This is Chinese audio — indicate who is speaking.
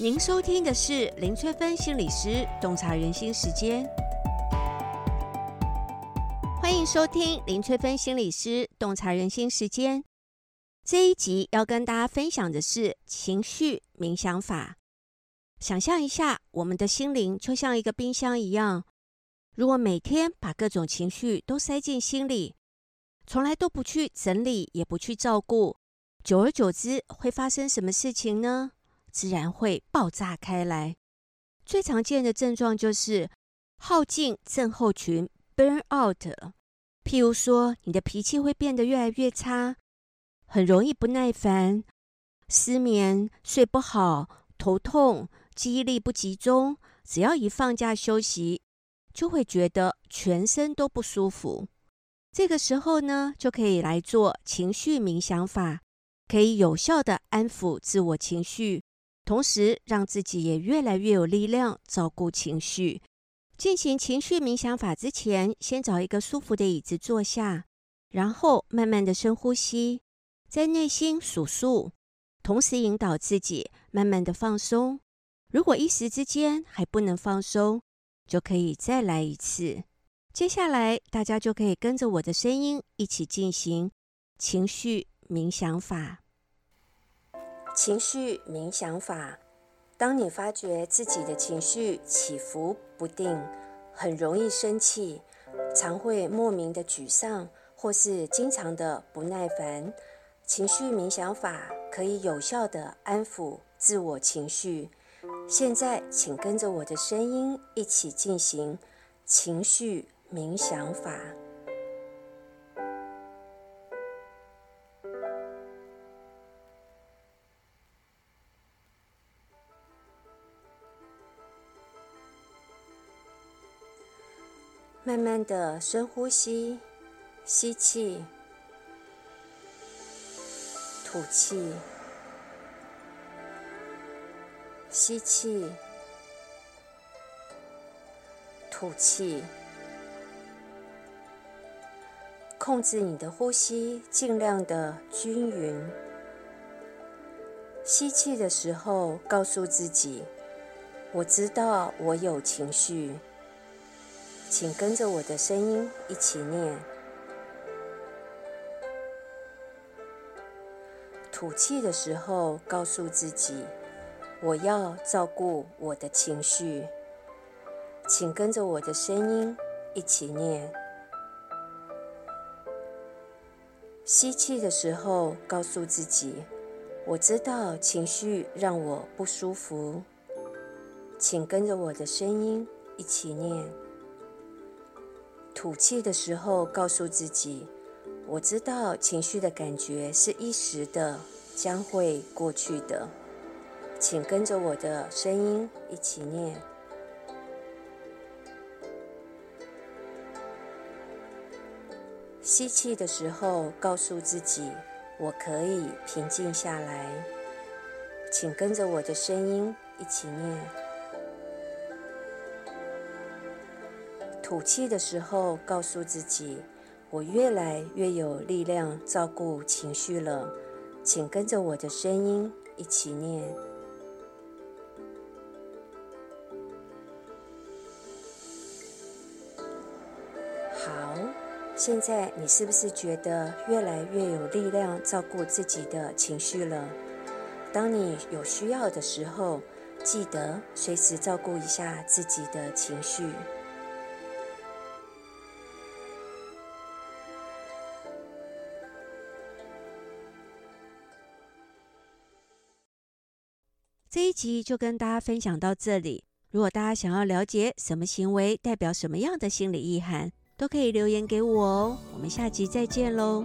Speaker 1: 您收听的是林翠芬心理师洞察人心时间，欢迎收听林翠芬心理师洞察人心时间。这一集要跟大家分享的是情绪冥想法。想象一下，我们的心灵就像一个冰箱一样，如果每天把各种情绪都塞进心里，从来都不去整理，也不去照顾，久而久之会发生什么事情呢？自然会爆炸开来。最常见的症状就是耗尽症候群 （burn out）。譬如说，你的脾气会变得越来越差，很容易不耐烦、失眠、睡不好、头痛、记忆力不集中。只要一放假休息，就会觉得全身都不舒服。这个时候呢，就可以来做情绪冥想法，可以有效的安抚自我情绪。同时，让自己也越来越有力量照顾情绪。进行情绪冥想法之前，先找一个舒服的椅子坐下，然后慢慢的深呼吸，在内心数数，同时引导自己慢慢的放松。如果一时之间还不能放松，就可以再来一次。接下来，大家就可以跟着我的声音一起进行情绪冥想法。情绪冥想法，当你发觉自己的情绪起伏不定，很容易生气，常会莫名的沮丧，或是经常的不耐烦，情绪冥想法可以有效的安抚自我情绪。现在，请跟着我的声音一起进行情绪冥想法。慢慢的深呼吸，吸气，吐气，吸气，吐气。控制你的呼吸，尽量的均匀。吸气的时候，告诉自己：“我知道我有情绪。”请跟着我的声音一起念。吐气的时候，告诉自己：“我要照顾我的情绪。”请跟着我的声音一起念。吸气的时候，告诉自己：“我知道情绪让我不舒服。”请跟着我的声音一起念。吐气的时候，告诉自己：“我知道情绪的感觉是一时的，将会过去的。”请跟着我的声音一起念。吸气的时候，告诉自己：“我可以平静下来。”请跟着我的声音一起念。吐气的时候，告诉自己：“我越来越有力量照顾情绪了。”请跟着我的声音一起念。好，现在你是不是觉得越来越有力量照顾自己的情绪了？当你有需要的时候，记得随时照顾一下自己的情绪。这一集就跟大家分享到这里。如果大家想要了解什么行为代表什么样的心理意涵，都可以留言给我哦。我们下集再见喽。